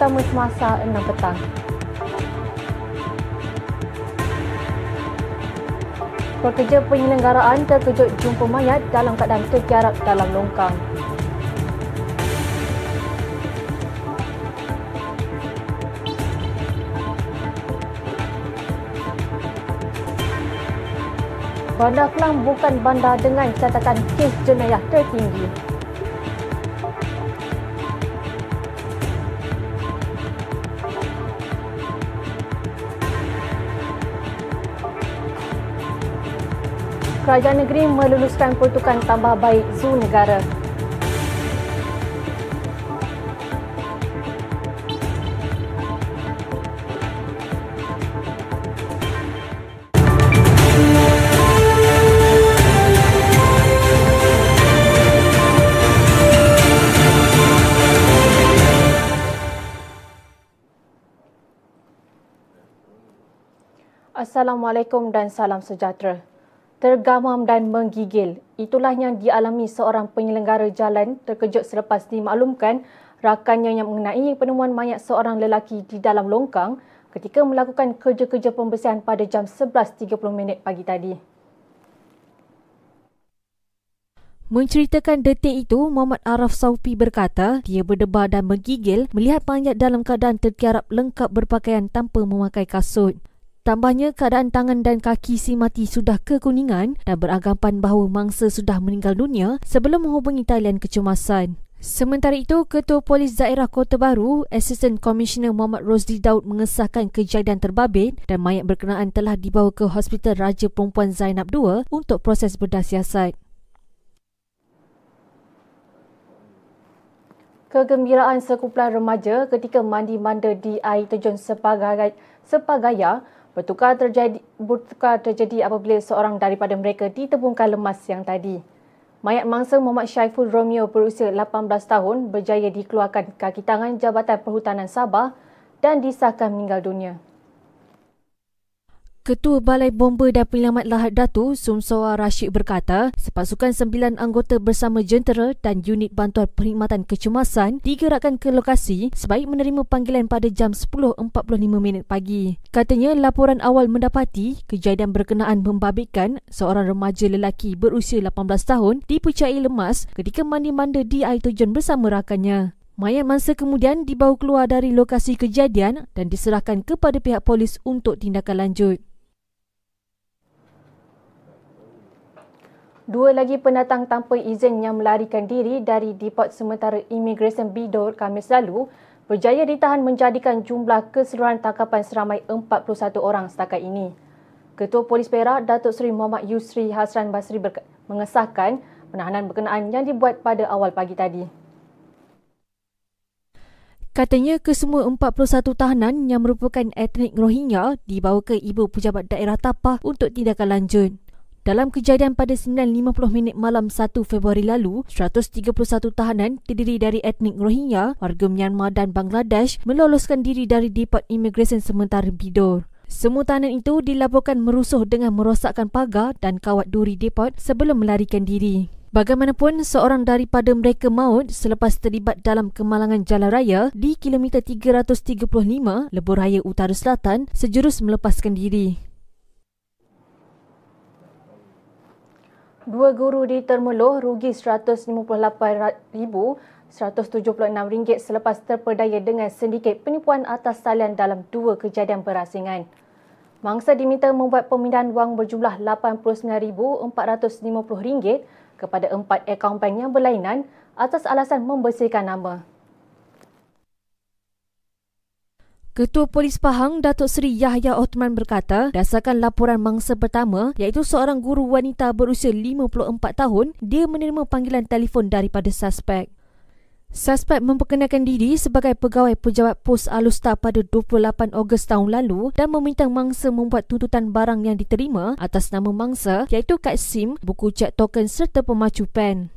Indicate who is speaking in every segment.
Speaker 1: Utama semasa 6 petang. Pekerja penyelenggaraan terkejut jumpa mayat dalam keadaan tergarap dalam longkang. Bandar Kelang bukan bandar dengan catatan kes jenayah tertinggi. Kerajaan negeri meluluskan pertukan tambah baik zoo negara. Assalamualaikum dan salam sejahtera. Tergamam dan menggigil, itulah yang dialami seorang penyelenggara jalan terkejut selepas dimaklumkan rakannya yang mengenai penemuan mayat seorang lelaki di dalam longkang ketika melakukan kerja-kerja pembersihan pada jam 11.30 minit pagi tadi.
Speaker 2: Menceritakan detik itu, Muhammad Araf Saufi berkata dia berdebar dan menggigil melihat mayat dalam keadaan terkiarap lengkap berpakaian tanpa memakai kasut. Tambahnya, keadaan tangan dan kaki si mati sudah kekuningan dan beranggapan bahawa mangsa sudah meninggal dunia sebelum menghubungi talian kecemasan. Sementara itu, Ketua Polis Daerah Kota Baru, Assistant Commissioner Muhammad Rosli Daud mengesahkan kejadian terbabit dan mayat berkenaan telah dibawa ke Hospital Raja Perempuan Zainab II untuk proses bedah siasat.
Speaker 1: Kegembiraan sekumpulan remaja ketika mandi manda di air terjun Sepagaya, Sepagaya bertukar terjadi, bertukar terjadi apabila seorang daripada mereka ditebungkan lemas yang tadi. Mayat mangsa Muhammad Syaiful Romeo berusia 18 tahun berjaya dikeluarkan kaki tangan Jabatan Perhutanan Sabah dan disahkan meninggal dunia.
Speaker 2: Ketua Balai Bomba dan Penyelamat Lahad Datu, Sumsoa Rashid berkata, sepasukan sembilan anggota bersama jentera dan unit bantuan perkhidmatan kecemasan digerakkan ke lokasi sebaik menerima panggilan pada jam 10.45 minit pagi. Katanya laporan awal mendapati kejadian berkenaan membabitkan seorang remaja lelaki berusia 18 tahun dipercayai lemas ketika mandi-manda di air terjun bersama rakannya. Mayat mangsa kemudian dibawa keluar dari lokasi kejadian dan diserahkan kepada pihak polis untuk tindakan lanjut.
Speaker 1: Dua lagi pendatang tanpa izin yang melarikan diri dari Depot Sementara Immigration Bidor Khamis lalu berjaya ditahan menjadikan jumlah keseluruhan tangkapan seramai 41 orang setakat ini. Ketua Polis Perak Datuk Seri Muhammad Yusri Hasran Basri mengesahkan penahanan berkenaan yang dibuat pada awal pagi tadi.
Speaker 2: Katanya kesemua 41 tahanan yang merupakan etnik Rohingya dibawa ke Ibu Pejabat Daerah Tapah untuk tindakan lanjut. Dalam kejadian pada 9.50 minit malam 1 Februari lalu, 131 tahanan terdiri dari etnik Rohingya, warga Myanmar dan Bangladesh meloloskan diri dari Depot Immigration Sementara Bidor. Semua tahanan itu dilaporkan merusuh dengan merosakkan pagar dan kawat duri depot sebelum melarikan diri. Bagaimanapun, seorang daripada mereka maut selepas terlibat dalam kemalangan jalan raya di kilometer 335 Lebuh Raya Utara Selatan sejurus melepaskan diri.
Speaker 1: Dua guru di Termeloh rugi RM158,176 selepas terpedaya dengan sindiket penipuan atas talian dalam dua kejadian berasingan. Mangsa diminta membuat pemindahan wang berjumlah RM89,450 kepada empat akaun bank yang berlainan atas alasan membersihkan nama.
Speaker 2: Ketua Polis Pahang Datuk Seri Yahya Othman berkata, dasarkan laporan mangsa pertama iaitu seorang guru wanita berusia 54 tahun, dia menerima panggilan telefon daripada suspek. Suspek memperkenalkan diri sebagai pegawai pejabat pos Alusta pada 28 Ogos tahun lalu dan meminta mangsa membuat tuntutan barang yang diterima atas nama mangsa iaitu kad SIM, buku cek token serta pemacu pen.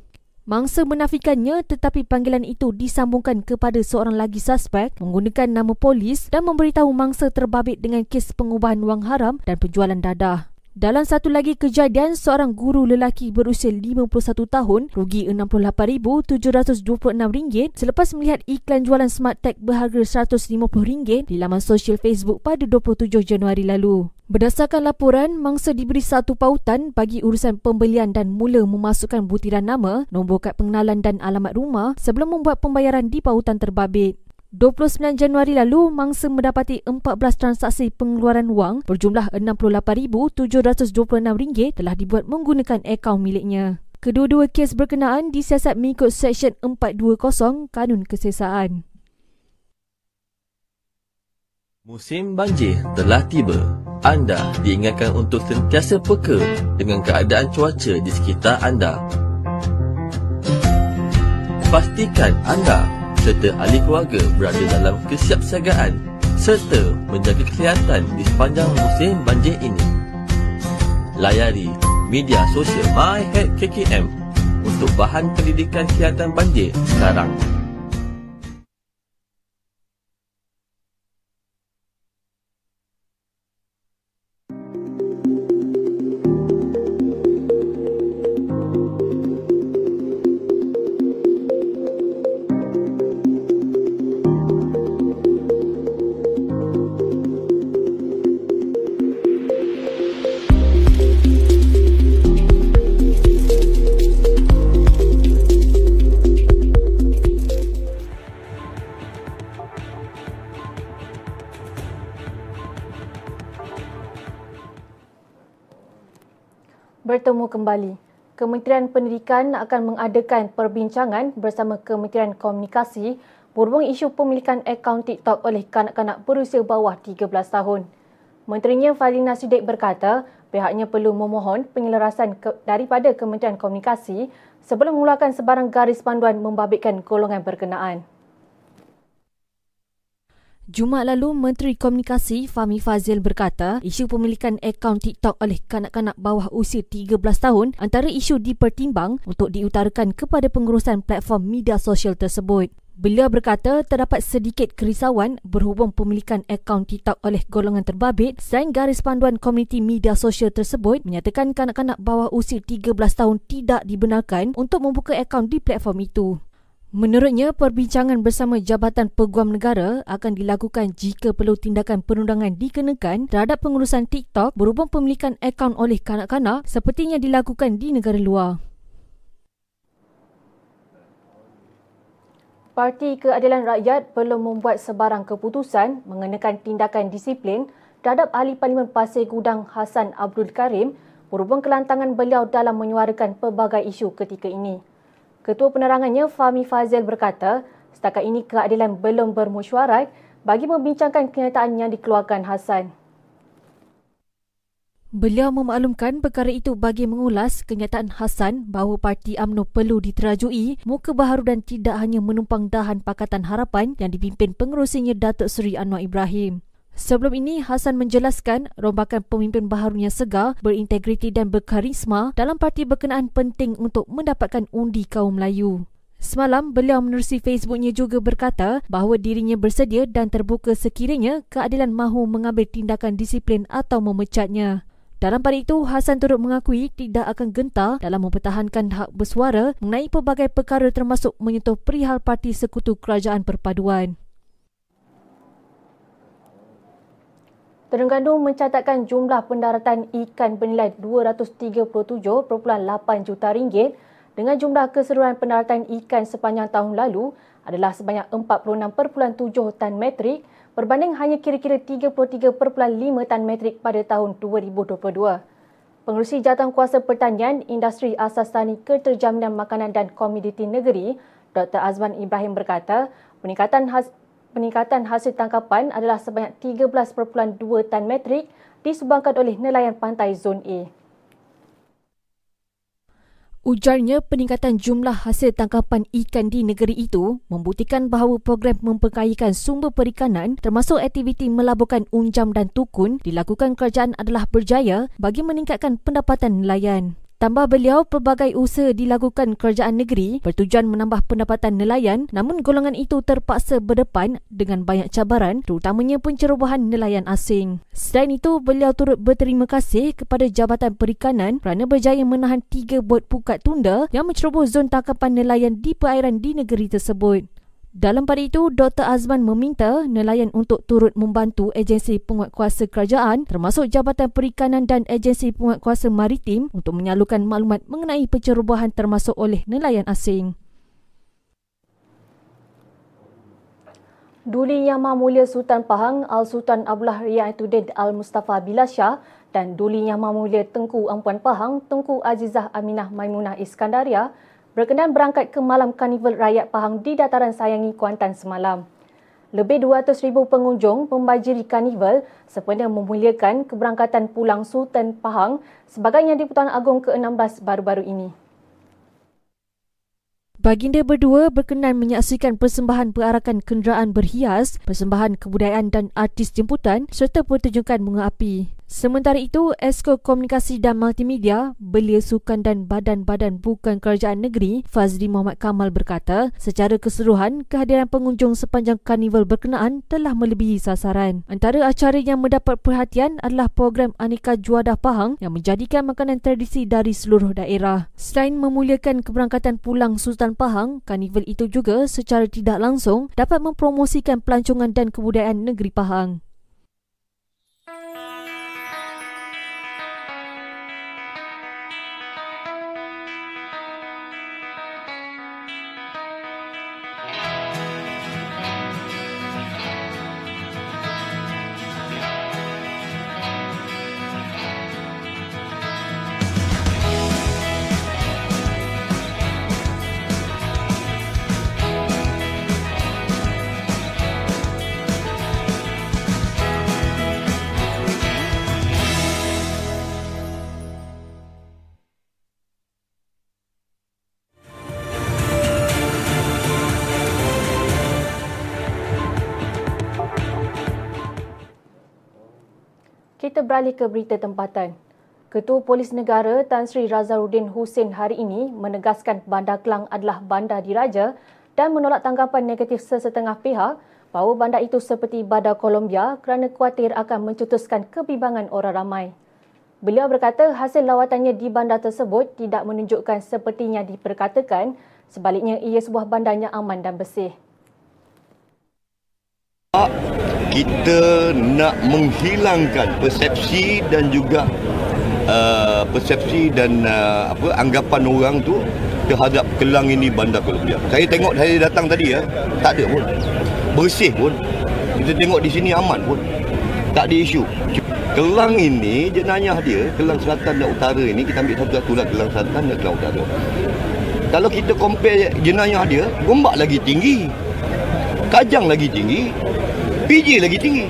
Speaker 2: Mangsa menafikannya tetapi panggilan itu disambungkan kepada seorang lagi suspek menggunakan nama polis dan memberitahu mangsa terbabit dengan kes pengubahan wang haram dan penjualan dadah. Dalam satu lagi kejadian, seorang guru lelaki berusia 51 tahun rugi RM68,726 selepas melihat iklan jualan smart tag berharga RM150 di laman sosial Facebook pada 27 Januari lalu. Berdasarkan laporan, mangsa diberi satu pautan bagi urusan pembelian dan mula memasukkan butiran nama, nombor kad pengenalan dan alamat rumah sebelum membuat pembayaran di pautan terbabit. 29 Januari lalu, mangsa mendapati 14 transaksi pengeluaran wang berjumlah RM68,726 telah dibuat menggunakan akaun miliknya. Kedua-dua kes berkenaan disiasat mengikut Seksyen 420 Kanun Kesesaan.
Speaker 3: Musim banjir telah tiba. Anda diingatkan untuk sentiasa peka dengan keadaan cuaca di sekitar anda. Pastikan anda serta ahli keluarga berada dalam kesiapsiagaan serta menjaga kesihatan di sepanjang musim banjir ini. Layari media sosial MyHeadKKM untuk bahan pendidikan kesihatan banjir sekarang.
Speaker 1: Kembali. Kementerian Pendidikan akan mengadakan perbincangan bersama Kementerian Komunikasi berhubung isu pemilikan akaun TikTok oleh kanak-kanak berusia bawah 13 tahun. Menterinya Falina Sidik berkata pihaknya perlu memohon penyelarasan ke, daripada Kementerian Komunikasi sebelum mengeluarkan sebarang garis panduan membabitkan golongan berkenaan.
Speaker 2: Jumaat lalu, Menteri Komunikasi Fahmi Fazil berkata isu pemilikan akaun TikTok oleh kanak-kanak bawah usia 13 tahun antara isu dipertimbang untuk diutarakan kepada pengurusan platform media sosial tersebut. Beliau berkata terdapat sedikit kerisauan berhubung pemilikan akaun TikTok oleh golongan terbabit selain garis panduan komuniti media sosial tersebut menyatakan kanak-kanak bawah usia 13 tahun tidak dibenarkan untuk membuka akaun di platform itu. Menurutnya, perbincangan bersama Jabatan Peguam Negara akan dilakukan jika perlu tindakan perundangan dikenakan terhadap pengurusan TikTok berhubung pemilikan akaun oleh kanak-kanak sepertinya dilakukan di negara luar.
Speaker 1: Parti Keadilan Rakyat belum membuat sebarang keputusan mengenakan tindakan disiplin terhadap ahli Parlimen Pasir Gudang Hassan Abdul Karim berhubung kelantangan beliau dalam menyuarakan pelbagai isu ketika ini. Ketua Penerangannya Fahmi Fazil berkata, setakat ini keadilan belum bermusyarat bagi membincangkan kenyataan yang dikeluarkan Hassan.
Speaker 2: Beliau memaklumkan perkara itu bagi mengulas kenyataan Hassan bahawa parti AMNO perlu diterajui muka baharu dan tidak hanya menumpang dahan Pakatan Harapan yang dipimpin pengerusinya Datuk Seri Anwar Ibrahim. Sebelum ini, Hasan menjelaskan rombakan pemimpin baharunya segar, berintegriti dan berkarisma dalam parti berkenaan penting untuk mendapatkan undi kaum Melayu. Semalam, beliau menerusi Facebooknya juga berkata bahawa dirinya bersedia dan terbuka sekiranya keadilan mahu mengambil tindakan disiplin atau memecatnya. Dalam pada itu, Hasan turut mengakui tidak akan gentar dalam mempertahankan hak bersuara mengenai pelbagai perkara termasuk menyentuh perihal parti sekutu kerajaan perpaduan.
Speaker 1: Terengganu mencatatkan jumlah pendaratan ikan bernilai 237.8 juta ringgit dengan jumlah keseluruhan pendaratan ikan sepanjang tahun lalu adalah sebanyak 46.7 tan metrik berbanding hanya kira-kira 33.5 tan metrik pada tahun 2022. Pengurusi Jawatankuasa Pertanian, Industri Asas Tani, Keterjaminan Makanan dan Komoditi Negeri, Dr. Azman Ibrahim berkata, peningkatan has peningkatan hasil tangkapan adalah sebanyak 13.2 tan metrik disumbangkan oleh nelayan pantai Zon A.
Speaker 2: Ujarnya peningkatan jumlah hasil tangkapan ikan di negeri itu membuktikan bahawa program memperkayakan sumber perikanan termasuk aktiviti melaburkan unjam dan tukun dilakukan kerajaan adalah berjaya bagi meningkatkan pendapatan nelayan. Tambah beliau, pelbagai usaha dilakukan kerajaan negeri bertujuan menambah pendapatan nelayan namun golongan itu terpaksa berdepan dengan banyak cabaran terutamanya pencerobohan nelayan asing. Selain itu, beliau turut berterima kasih kepada Jabatan Perikanan kerana berjaya menahan tiga bot pukat tunda yang menceroboh zon tangkapan nelayan di perairan di negeri tersebut. Dalam pada itu, Dr. Azman meminta nelayan untuk turut membantu agensi penguatkuasa kerajaan termasuk Jabatan Perikanan dan agensi penguatkuasa maritim untuk menyalurkan maklumat mengenai pencerobohan termasuk oleh nelayan asing.
Speaker 1: Duli Yang Mulia Sultan Pahang Al-Sultan Abdullah Riayatuddin Al-Mustafa Bilasya dan Duli Yang Mulia Tengku Ampuan Pahang Tengku Azizah Aminah Maimunah Iskandaria berkenan berangkat ke malam karnival rakyat Pahang di dataran Sayangi Kuantan semalam. Lebih 200,000 pengunjung membajiri karnival sempena memuliakan keberangkatan pulang Sultan Pahang sebagai Yang di-Pertuan Agong ke-16 baru-baru ini.
Speaker 2: Baginda berdua berkenan menyaksikan persembahan perarakan kenderaan berhias, persembahan kebudayaan dan artis jemputan serta pertunjukan bunga api. Sementara itu, Esko Komunikasi dan Multimedia, Belia Sukan dan Badan-Badan Bukan Kerajaan Negeri, Fazli Muhammad Kamal berkata, secara keseluruhan, kehadiran pengunjung sepanjang karnival berkenaan telah melebihi sasaran. Antara acara yang mendapat perhatian adalah program Aneka Juadah Pahang yang menjadikan makanan tradisi dari seluruh daerah. Selain memuliakan keberangkatan pulang Sultan Pahang, karnival itu juga secara tidak langsung dapat mempromosikan pelancongan dan kebudayaan negeri Pahang.
Speaker 1: Kita beralih ke berita tempatan. Ketua Polis Negara Tan Sri Razaruddin Hussein hari ini menegaskan Bandar Kelang adalah bandar diraja dan menolak tanggapan negatif sesetengah pihak bahawa bandar itu seperti bandar Colombia kerana khawatir akan mencetuskan kebimbangan orang ramai. Beliau berkata hasil lawatannya di bandar tersebut tidak menunjukkan sepertinya diperkatakan, sebaliknya ia sebuah bandar yang aman dan bersih
Speaker 4: kita nak menghilangkan persepsi dan juga uh, persepsi dan uh, apa anggapan orang tu terhadap Kelang ini bandar Columbia. Saya tengok saya datang tadi ya, tak ada pun. Bersih pun. Kita tengok di sini aman pun. Tak ada isu. Kelang ini jenayah dia, Kelang Selatan dan Utara ini kita ambil satu-satu lah Kelang Selatan dan Kelang Utara. Kalau kita compare jenayah dia, Gombak lagi tinggi. Kajang lagi tinggi, PJ lagi tinggi.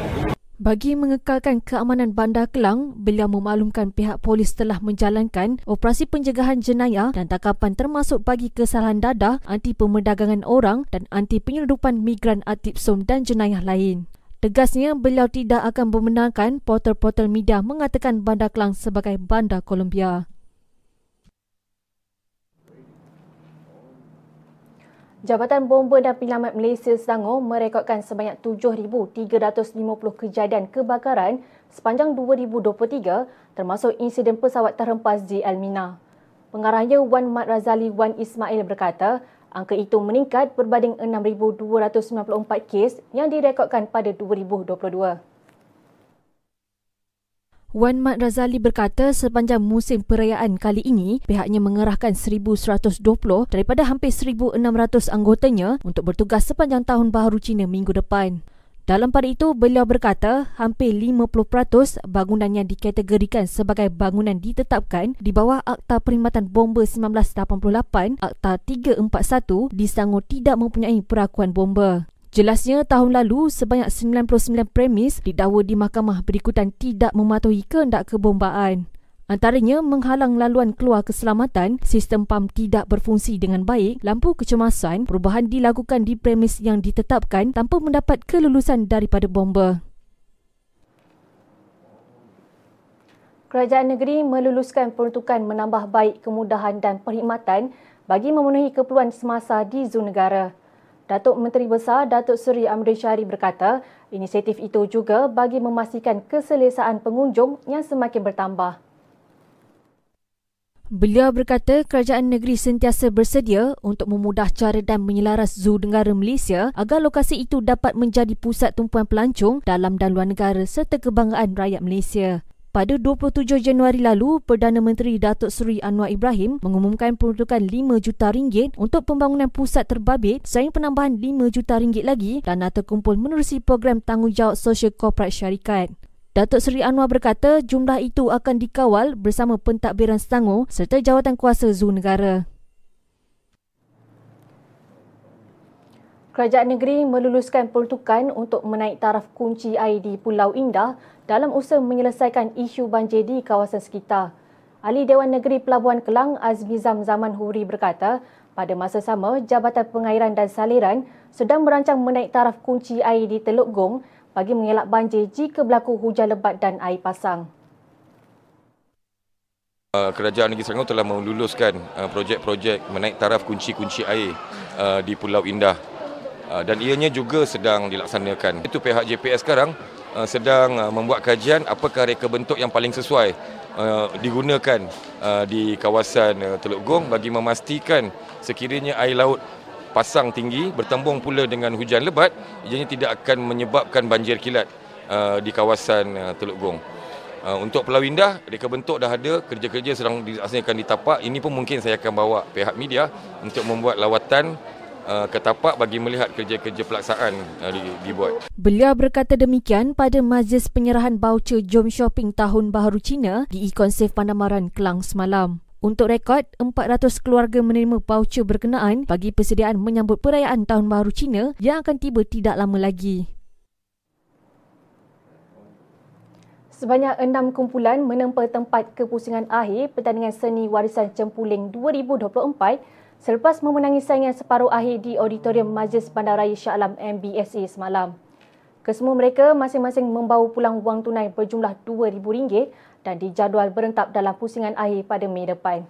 Speaker 2: Bagi mengekalkan keamanan Bandar Kelang, beliau memaklumkan pihak polis telah menjalankan operasi pencegahan jenayah dan tangkapan termasuk bagi kesalahan dadah, anti pemerdagangan orang dan anti penyeludupan migran atipsum dan jenayah lain. Tegasnya, beliau tidak akan membenarkan portal-portal media mengatakan Bandar Kelang sebagai Bandar Columbia.
Speaker 1: Jabatan Bomba dan Penyelamat Malaysia Selangor merekodkan sebanyak 7,350 kejadian kebakaran sepanjang 2023 termasuk insiden pesawat terhempas di Elmina. Pengarahnya Wan Mat Razali Wan Ismail berkata, angka itu meningkat berbanding 6,294 kes yang direkodkan pada 2022.
Speaker 2: Wan Mat Razali berkata sepanjang musim perayaan kali ini, pihaknya mengerahkan 1,120 daripada hampir 1,600 anggotanya untuk bertugas sepanjang tahun baharu Cina minggu depan. Dalam pada itu, beliau berkata hampir 50% bangunan yang dikategorikan sebagai bangunan ditetapkan di bawah Akta Perkhidmatan Bomba 1988, Akta 341 di Selangor tidak mempunyai perakuan bomba. Jelasnya tahun lalu sebanyak 99 premis didakwa di mahkamah berikutan tidak mematuhi kehendak kebombaan. Antaranya menghalang laluan keluar keselamatan, sistem pam tidak berfungsi dengan baik, lampu kecemasan, perubahan dilakukan di premis yang ditetapkan tanpa mendapat kelulusan daripada bomba.
Speaker 1: Kerajaan negeri meluluskan peruntukan menambah baik kemudahan dan perkhidmatan bagi memenuhi keperluan semasa di zon negara. Datuk Menteri Besar Datuk Seri Amri Syari berkata, inisiatif itu juga bagi memastikan keselesaan pengunjung yang semakin bertambah.
Speaker 2: Beliau berkata kerajaan negeri sentiasa bersedia untuk memudah cara dan menyelaras zoo negara Malaysia agar lokasi itu dapat menjadi pusat tumpuan pelancong dalam dan luar negara serta kebanggaan rakyat Malaysia. Pada 27 Januari lalu, Perdana Menteri Datuk Seri Anwar Ibrahim mengumumkan peruntukan 5 juta ringgit untuk pembangunan pusat terbabit selain penambahan 5 juta ringgit lagi dana terkumpul menerusi program tanggungjawab sosial korporat syarikat. Datuk Seri Anwar berkata jumlah itu akan dikawal bersama pentadbiran Selangor serta jawatan kuasa zoo negara.
Speaker 1: Kerajaan negeri meluluskan peruntukan untuk menaik taraf kunci air di Pulau Indah dalam usaha menyelesaikan isu banjir di kawasan sekitar. Ahli Dewan Negeri Pelabuhan Kelang Azmizam Zaman Huri berkata, pada masa sama, Jabatan Pengairan dan Saliran sedang merancang menaik taraf kunci air di Teluk Gong bagi mengelak banjir jika berlaku hujan lebat dan air pasang.
Speaker 5: Uh, kerajaan Negeri Selangor telah meluluskan uh, projek-projek menaik taraf kunci-kunci air uh, di Pulau Indah Ah, dan ianya juga sedang dilaksanakan. Itu pihak JPS sekarang ah, sedang ah, membuat kajian apakah reka bentuk yang paling sesuai digunakan di kawasan Teluk Gong bagi memastikan sekiranya air laut pasang tinggi bertembung pula dengan hujan lebat ianya tidak akan menyebabkan banjir kilat di kawasan Teluk Gong. Untuk Pulau Indah, reka bentuk dah ada, kerja-kerja sedang dilaksanakan di tapak. Ini pun mungkin saya akan bawa pihak media untuk membuat lawatan Uh, ke tapak bagi melihat kerja-kerja pelaksanaan uh, dibuat.
Speaker 2: Beliau berkata demikian pada majlis penyerahan baucer Jom Shopping Tahun Baharu Cina di Econsave Pandamaran Kelang semalam. Untuk rekod, 400 keluarga menerima baucer berkenaan bagi persediaan menyambut perayaan Tahun Baharu Cina yang akan tiba tidak lama lagi.
Speaker 1: Sebanyak enam kumpulan menempa tempat kepusingan akhir pertandingan seni warisan Cempuling 2024 selepas memenangi saingan separuh akhir di Auditorium Majlis Bandaraya Shah Alam MBSA semalam. Kesemua mereka masing-masing membawa pulang wang tunai berjumlah RM2,000 dan dijadual berentap dalam pusingan akhir pada Mei depan.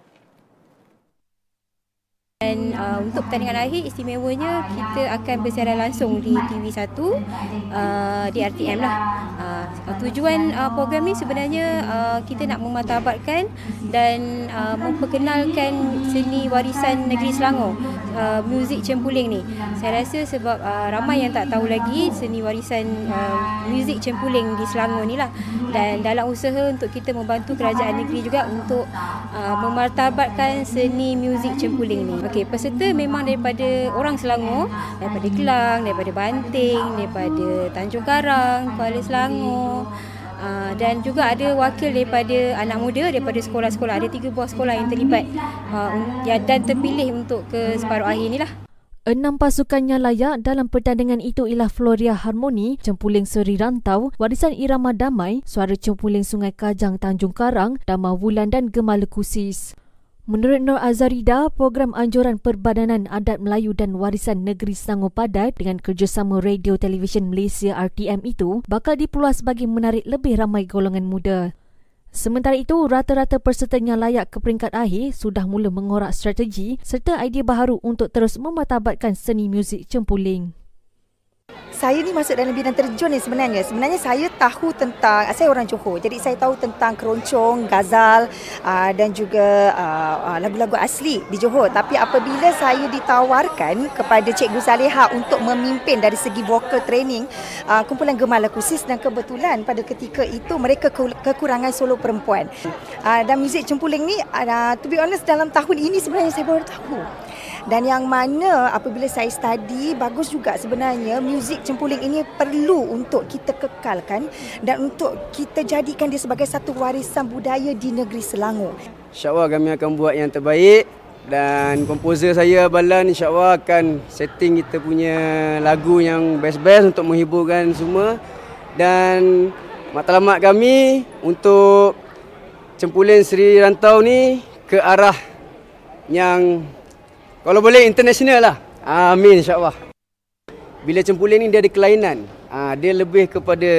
Speaker 6: Uh, untuk pertandingan akhir istimewanya kita akan bersiaran langsung di TV1 uh, di RTM lah. Uh, tujuan uh, program ni sebenarnya uh, kita nak mematabatkan dan uh, memperkenalkan seni warisan negeri Selangor, uh, muzik cempuling ni. Saya rasa sebab uh, ramai yang tak tahu lagi seni warisan uh, muzik cempuling di Selangor ni lah. Dan dalam usaha untuk kita membantu kerajaan negeri juga untuk uh, memartabatkan seni muzik cempuling ni. Okey, peserta memang daripada orang Selangor, daripada Kelang, daripada Banting, daripada Tanjung Karang, Kuala Selangor. Uh, dan juga ada wakil daripada anak muda daripada sekolah-sekolah ada tiga buah sekolah yang terlibat uh, dan terpilih untuk ke separuh akhir inilah.
Speaker 2: Enam pasukan yang layak dalam pertandingan itu ialah Floria Harmoni, Cempuling Seri Rantau, Warisan Irama Damai, Suara Cempuling Sungai Kajang Tanjung Karang, Dama Wulan dan Gemala Kusis. Menurut Nur Azarida, program anjuran Perbadanan Adat Melayu dan Warisan Negeri Selangor Padat dengan kerjasama Radio Televisyen Malaysia RTM itu bakal diperluas bagi menarik lebih ramai golongan muda. Sementara itu, rata-rata peserta yang layak ke peringkat akhir sudah mula mengorak strategi serta idea baharu untuk terus mematabatkan seni muzik cempuling
Speaker 7: saya ni masuk dalam bidang terjun ni sebenarnya. Sebenarnya saya tahu tentang, saya orang Johor. Jadi saya tahu tentang keroncong, gazal uh, dan juga uh, lagu-lagu asli di Johor. Tapi apabila saya ditawarkan kepada Cikgu Zaleha untuk memimpin dari segi vokal training uh, kumpulan Gemala Kusis dan kebetulan pada ketika itu mereka kekurangan solo perempuan. Uh, dan muzik cempuling ni, uh, to be honest dalam tahun ini sebenarnya saya baru tahu dan yang mana apabila saya study bagus juga sebenarnya muzik cempuling ini perlu untuk kita kekalkan dan untuk kita jadikan dia sebagai satu warisan budaya di negeri Selangor.
Speaker 8: InsyaAllah kami akan buat yang terbaik dan komposer saya Balan insyaAllah akan setting kita punya lagu yang best-best untuk menghiburkan semua dan matlamat kami untuk cempuling Seri Rantau ni ke arah yang kalau boleh international lah. Amin insyaAllah. Bila cempuling ni dia ada kelainan. uh, dia lebih kepada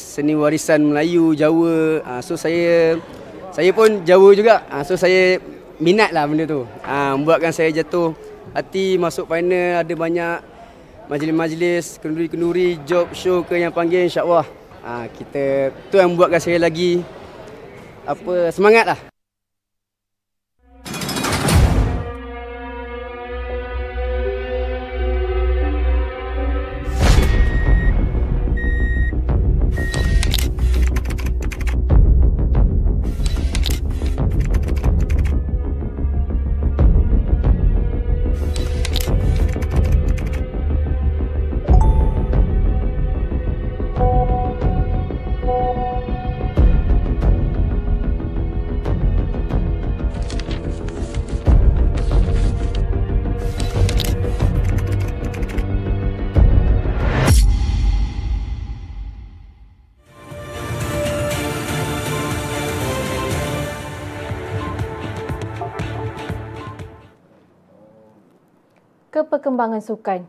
Speaker 8: seni warisan Melayu, Jawa. Uh, so saya saya pun Jawa juga. Uh, so saya minat lah benda tu. Membuatkan saya jatuh hati masuk final ada banyak majlis-majlis, kenduri-kenduri, job show ke yang panggil insya-Allah. Kita tu yang membuatkan saya lagi apa semangat lah.
Speaker 1: Perkembangan sukan.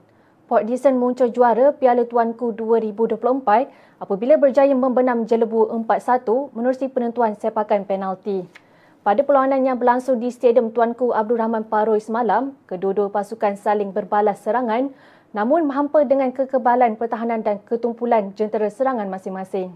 Speaker 1: Port Dickson muncul juara Piala Tuanku 2024 apabila berjaya membenam Jelebu 4-1 menerusi penentuan sepakan penalti. Pada perlawanan yang berlangsung di Stadium Tuanku Abdul Rahman Paroi semalam, kedua-dua pasukan saling berbalas serangan namun hampa dengan kekebalan pertahanan dan ketumpulan jentera serangan masing-masing.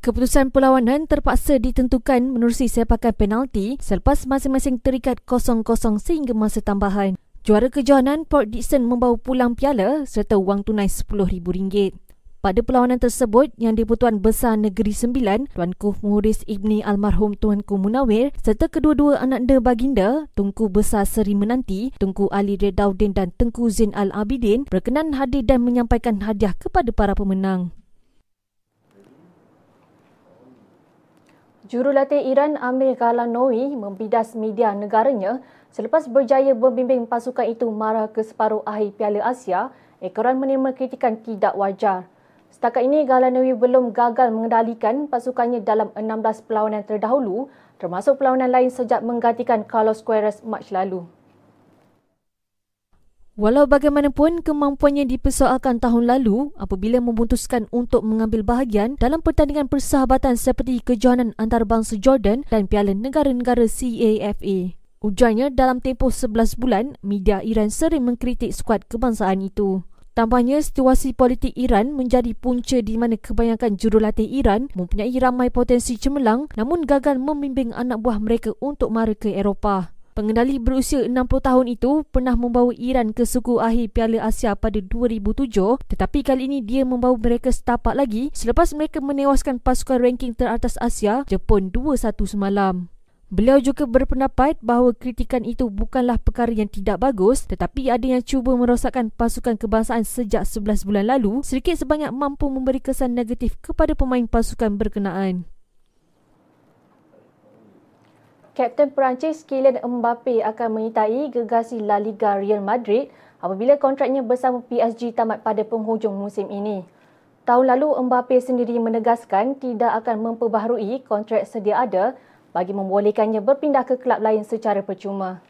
Speaker 2: Keputusan perlawanan terpaksa ditentukan menerusi sepakan penalti selepas masing-masing terikat 0-0 sehingga masa tambahan. Juara kejohanan Port Dickson membawa pulang piala serta wang tunai RM10,000. Pada perlawanan tersebut yang di-Pertuan Besar Negeri Sembilan, Tuanku Muhriz Ibni Almarhum Tuanku Munawir serta kedua-dua anak anda baginda, Tunku Besar Seri Menanti, Tunku Ali Redaudin dan Tengku Zain Al-Abidin berkenan hadir dan menyampaikan hadiah kepada para pemenang.
Speaker 1: Jurulatih Iran Amir Galanoui membidas media negaranya selepas berjaya membimbing pasukan itu marah ke separuh akhir Piala Asia ekoran menerima kritikan tidak wajar. Setakat ini Galanoui belum gagal mengendalikan pasukannya dalam 16 perlawanan terdahulu termasuk perlawanan lain sejak menggantikan Carlos Queiroz Mac lalu.
Speaker 2: Walau bagaimanapun, kemampuannya dipersoalkan tahun lalu apabila memutuskan untuk mengambil bahagian dalam pertandingan persahabatan seperti kejohanan antarabangsa Jordan dan Piala Negara-Negara CAFA. Ujarnya dalam tempoh 11 bulan, media Iran sering mengkritik skuad kebangsaan itu. Tampaknya situasi politik Iran menjadi punca di mana kebanyakan jurulatih Iran mempunyai ramai potensi cemerlang namun gagal membimbing anak buah mereka untuk mara ke Eropah. Pengendali berusia 60 tahun itu pernah membawa Iran ke suku akhir Piala Asia pada 2007 tetapi kali ini dia membawa mereka setapak lagi selepas mereka menewaskan pasukan ranking teratas Asia Jepun 2-1 semalam. Beliau juga berpendapat bahawa kritikan itu bukanlah perkara yang tidak bagus tetapi ada yang cuba merosakkan pasukan kebangsaan sejak 11 bulan lalu sedikit sebanyak mampu memberi kesan negatif kepada pemain pasukan berkenaan.
Speaker 1: Kapten Perancis Kylian Mbappe akan menyertai gegasi La Liga Real Madrid apabila kontraknya bersama PSG tamat pada penghujung musim ini. Tahun lalu Mbappe sendiri menegaskan tidak akan memperbaharui kontrak sedia ada bagi membolehkannya berpindah ke kelab lain secara percuma.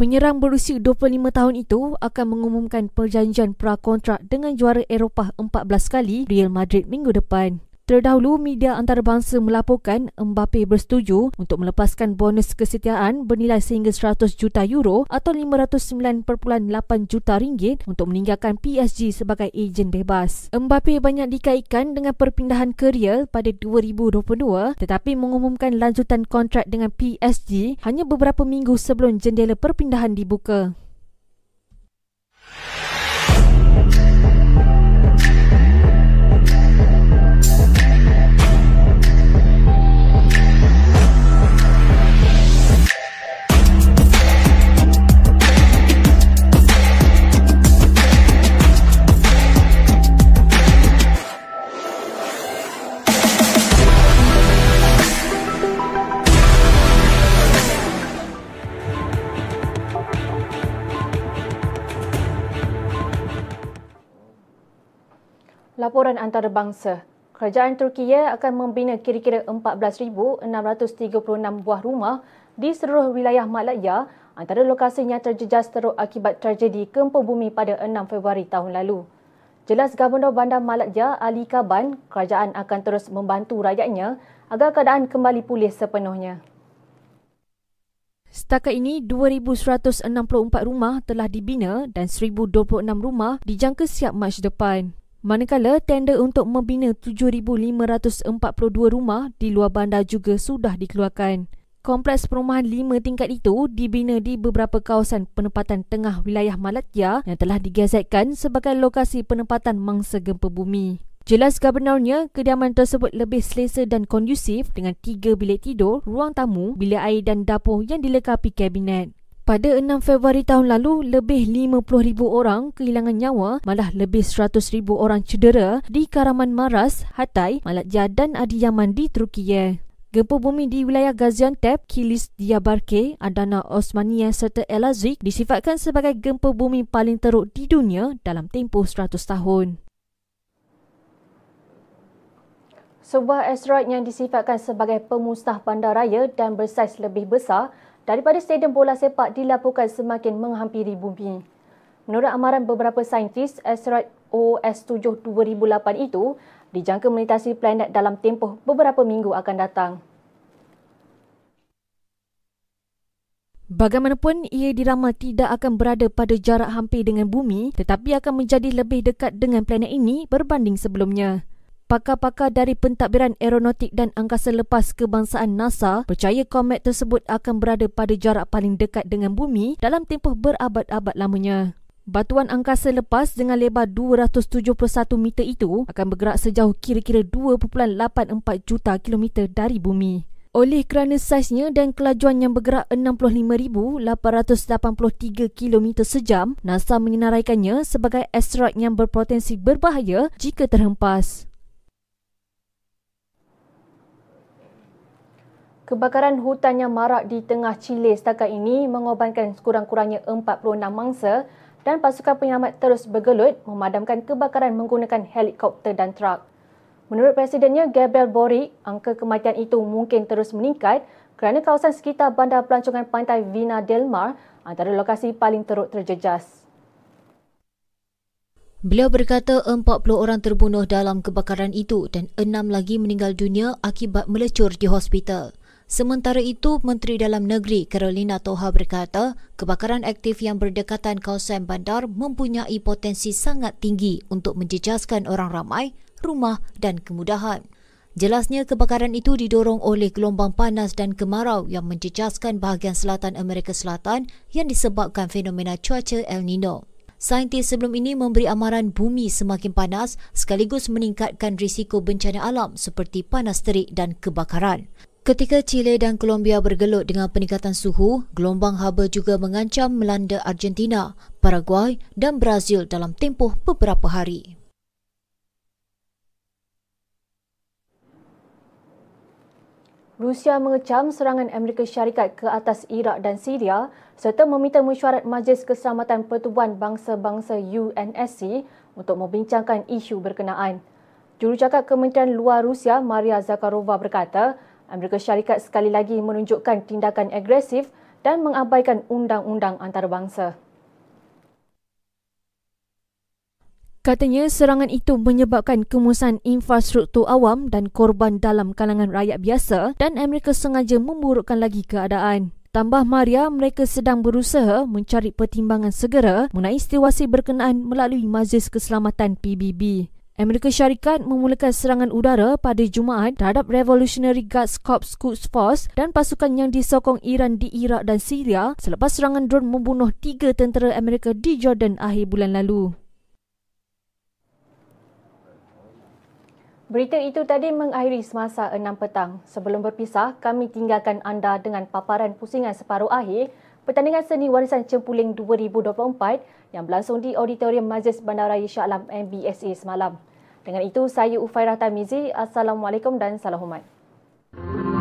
Speaker 2: Penyerang berusia 25 tahun itu akan mengumumkan perjanjian pra-kontrak dengan juara Eropah 14 kali Real Madrid minggu depan. Terdahulu, media antarabangsa melaporkan Mbappe bersetuju untuk melepaskan bonus kesetiaan bernilai sehingga 100 juta euro atau 509.8 juta ringgit untuk meninggalkan PSG sebagai ejen bebas. Mbappe banyak dikaitkan dengan perpindahan kerjaya pada 2022 tetapi mengumumkan lanjutan kontrak dengan PSG hanya beberapa minggu sebelum jendela perpindahan dibuka.
Speaker 1: Laporan antarabangsa. Kerajaan Turki akan membina kira-kira 14,636 buah rumah di seluruh wilayah Malaya antara lokasi yang terjejas teruk akibat tragedi gempa bumi pada 6 Februari tahun lalu. Jelas Gubernur Bandar Malakja Ali Kaban, kerajaan akan terus membantu rakyatnya agar keadaan kembali pulih sepenuhnya.
Speaker 2: Setakat ini, 2,164 rumah telah dibina dan 1,026 rumah dijangka siap Mac depan. Manakala tender untuk membina 7,542 rumah di luar bandar juga sudah dikeluarkan. Kompleks perumahan lima tingkat itu dibina di beberapa kawasan penempatan tengah wilayah Malatya yang telah digazetkan sebagai lokasi penempatan mangsa gempa bumi. Jelas gubernurnya, kediaman tersebut lebih selesa dan kondusif dengan tiga bilik tidur, ruang tamu, bilik air dan dapur yang dilengkapi kabinet. Pada 6 Februari tahun lalu, lebih 50,000 orang kehilangan nyawa, malah lebih 100,000 orang cedera di Karaman Maras, Hatay, Malatya dan Adiyaman di Turkiye. Gempa bumi di wilayah Gaziantep, Kilis Diabarke, Adana Osmania serta Elazik disifatkan sebagai gempa bumi paling teruk di dunia dalam tempoh 100 tahun.
Speaker 1: Sebuah asteroid yang disifatkan sebagai pemusnah bandaraya dan bersaiz lebih besar daripada stadium bola sepak dilaporkan semakin menghampiri bumi. Menurut amaran beberapa saintis, asteroid OS7 2008 itu dijangka melintasi planet dalam tempoh beberapa minggu akan datang.
Speaker 2: Bagaimanapun, ia diramal tidak akan berada pada jarak hampir dengan bumi tetapi akan menjadi lebih dekat dengan planet ini berbanding sebelumnya. Pakar-pakar dari Pentadbiran Aeronautik dan Angkasa Lepas Kebangsaan NASA percaya komet tersebut akan berada pada jarak paling dekat dengan bumi dalam tempoh berabad-abad lamanya. Batuan angkasa lepas dengan lebar 271 meter itu akan bergerak sejauh kira-kira 2.84 juta kilometer dari bumi. Oleh kerana saiznya dan kelajuan yang bergerak 65,883 km sejam, NASA menyenaraikannya sebagai asteroid yang berpotensi berbahaya jika terhempas.
Speaker 1: Kebakaran hutan yang marak di tengah Chile setakat ini mengorbankan sekurang-kurangnya 46 mangsa dan pasukan penyelamat terus bergelut memadamkan kebakaran menggunakan helikopter dan truk. Menurut Presidennya Gabriel Boric, angka kematian itu mungkin terus meningkat kerana kawasan sekitar bandar pelancongan pantai Vina Del Mar antara lokasi paling teruk terjejas.
Speaker 9: Beliau berkata 40 orang terbunuh dalam kebakaran itu dan enam lagi meninggal dunia akibat melecur di hospital. Sementara itu, Menteri Dalam Negeri Carolina Toha berkata, kebakaran aktif yang berdekatan kawasan bandar mempunyai potensi sangat tinggi untuk menjejaskan orang ramai, rumah dan kemudahan. Jelasnya kebakaran itu didorong oleh gelombang panas dan kemarau yang menjejaskan bahagian selatan Amerika Selatan yang disebabkan fenomena cuaca El Nino. Saintis sebelum ini memberi amaran bumi semakin panas sekaligus meningkatkan risiko bencana alam seperti panas terik dan kebakaran. Ketika Chile dan Colombia bergelut dengan peningkatan suhu, gelombang haba juga mengancam melanda Argentina, Paraguay dan Brazil dalam tempoh beberapa hari.
Speaker 1: Rusia mengecam serangan Amerika Syarikat ke atas Iraq dan Syria serta meminta mesyuarat Majlis Keselamatan Pertubuhan Bangsa-Bangsa UNSC untuk membincangkan isu berkenaan. Jurucakap Kementerian Luar Rusia Maria Zakharova berkata, Amerika Syarikat sekali lagi menunjukkan tindakan agresif dan mengabaikan undang-undang antarabangsa.
Speaker 2: Katanya serangan itu menyebabkan kemusahan infrastruktur awam dan korban dalam kalangan rakyat biasa dan Amerika sengaja memburukkan lagi keadaan. Tambah Maria, mereka sedang berusaha mencari pertimbangan segera mengenai situasi berkenaan melalui Majlis Keselamatan PBB. Amerika Syarikat memulakan serangan udara pada Jumaat terhadap Revolutionary Guards Corps Quds Force dan pasukan yang disokong Iran di Iraq dan Syria selepas serangan drone membunuh tiga tentera Amerika di Jordan akhir bulan lalu.
Speaker 1: Berita itu tadi mengakhiri semasa 6 petang. Sebelum berpisah, kami tinggalkan anda dengan paparan pusingan separuh akhir pertandingan seni warisan Cempuling 2024 yang berlangsung di Auditorium Majlis Bandaraya Shah Alam MBSA semalam. Dengan itu, saya Ufairah Tamizi. Assalamualaikum dan salam hormat. Thank you.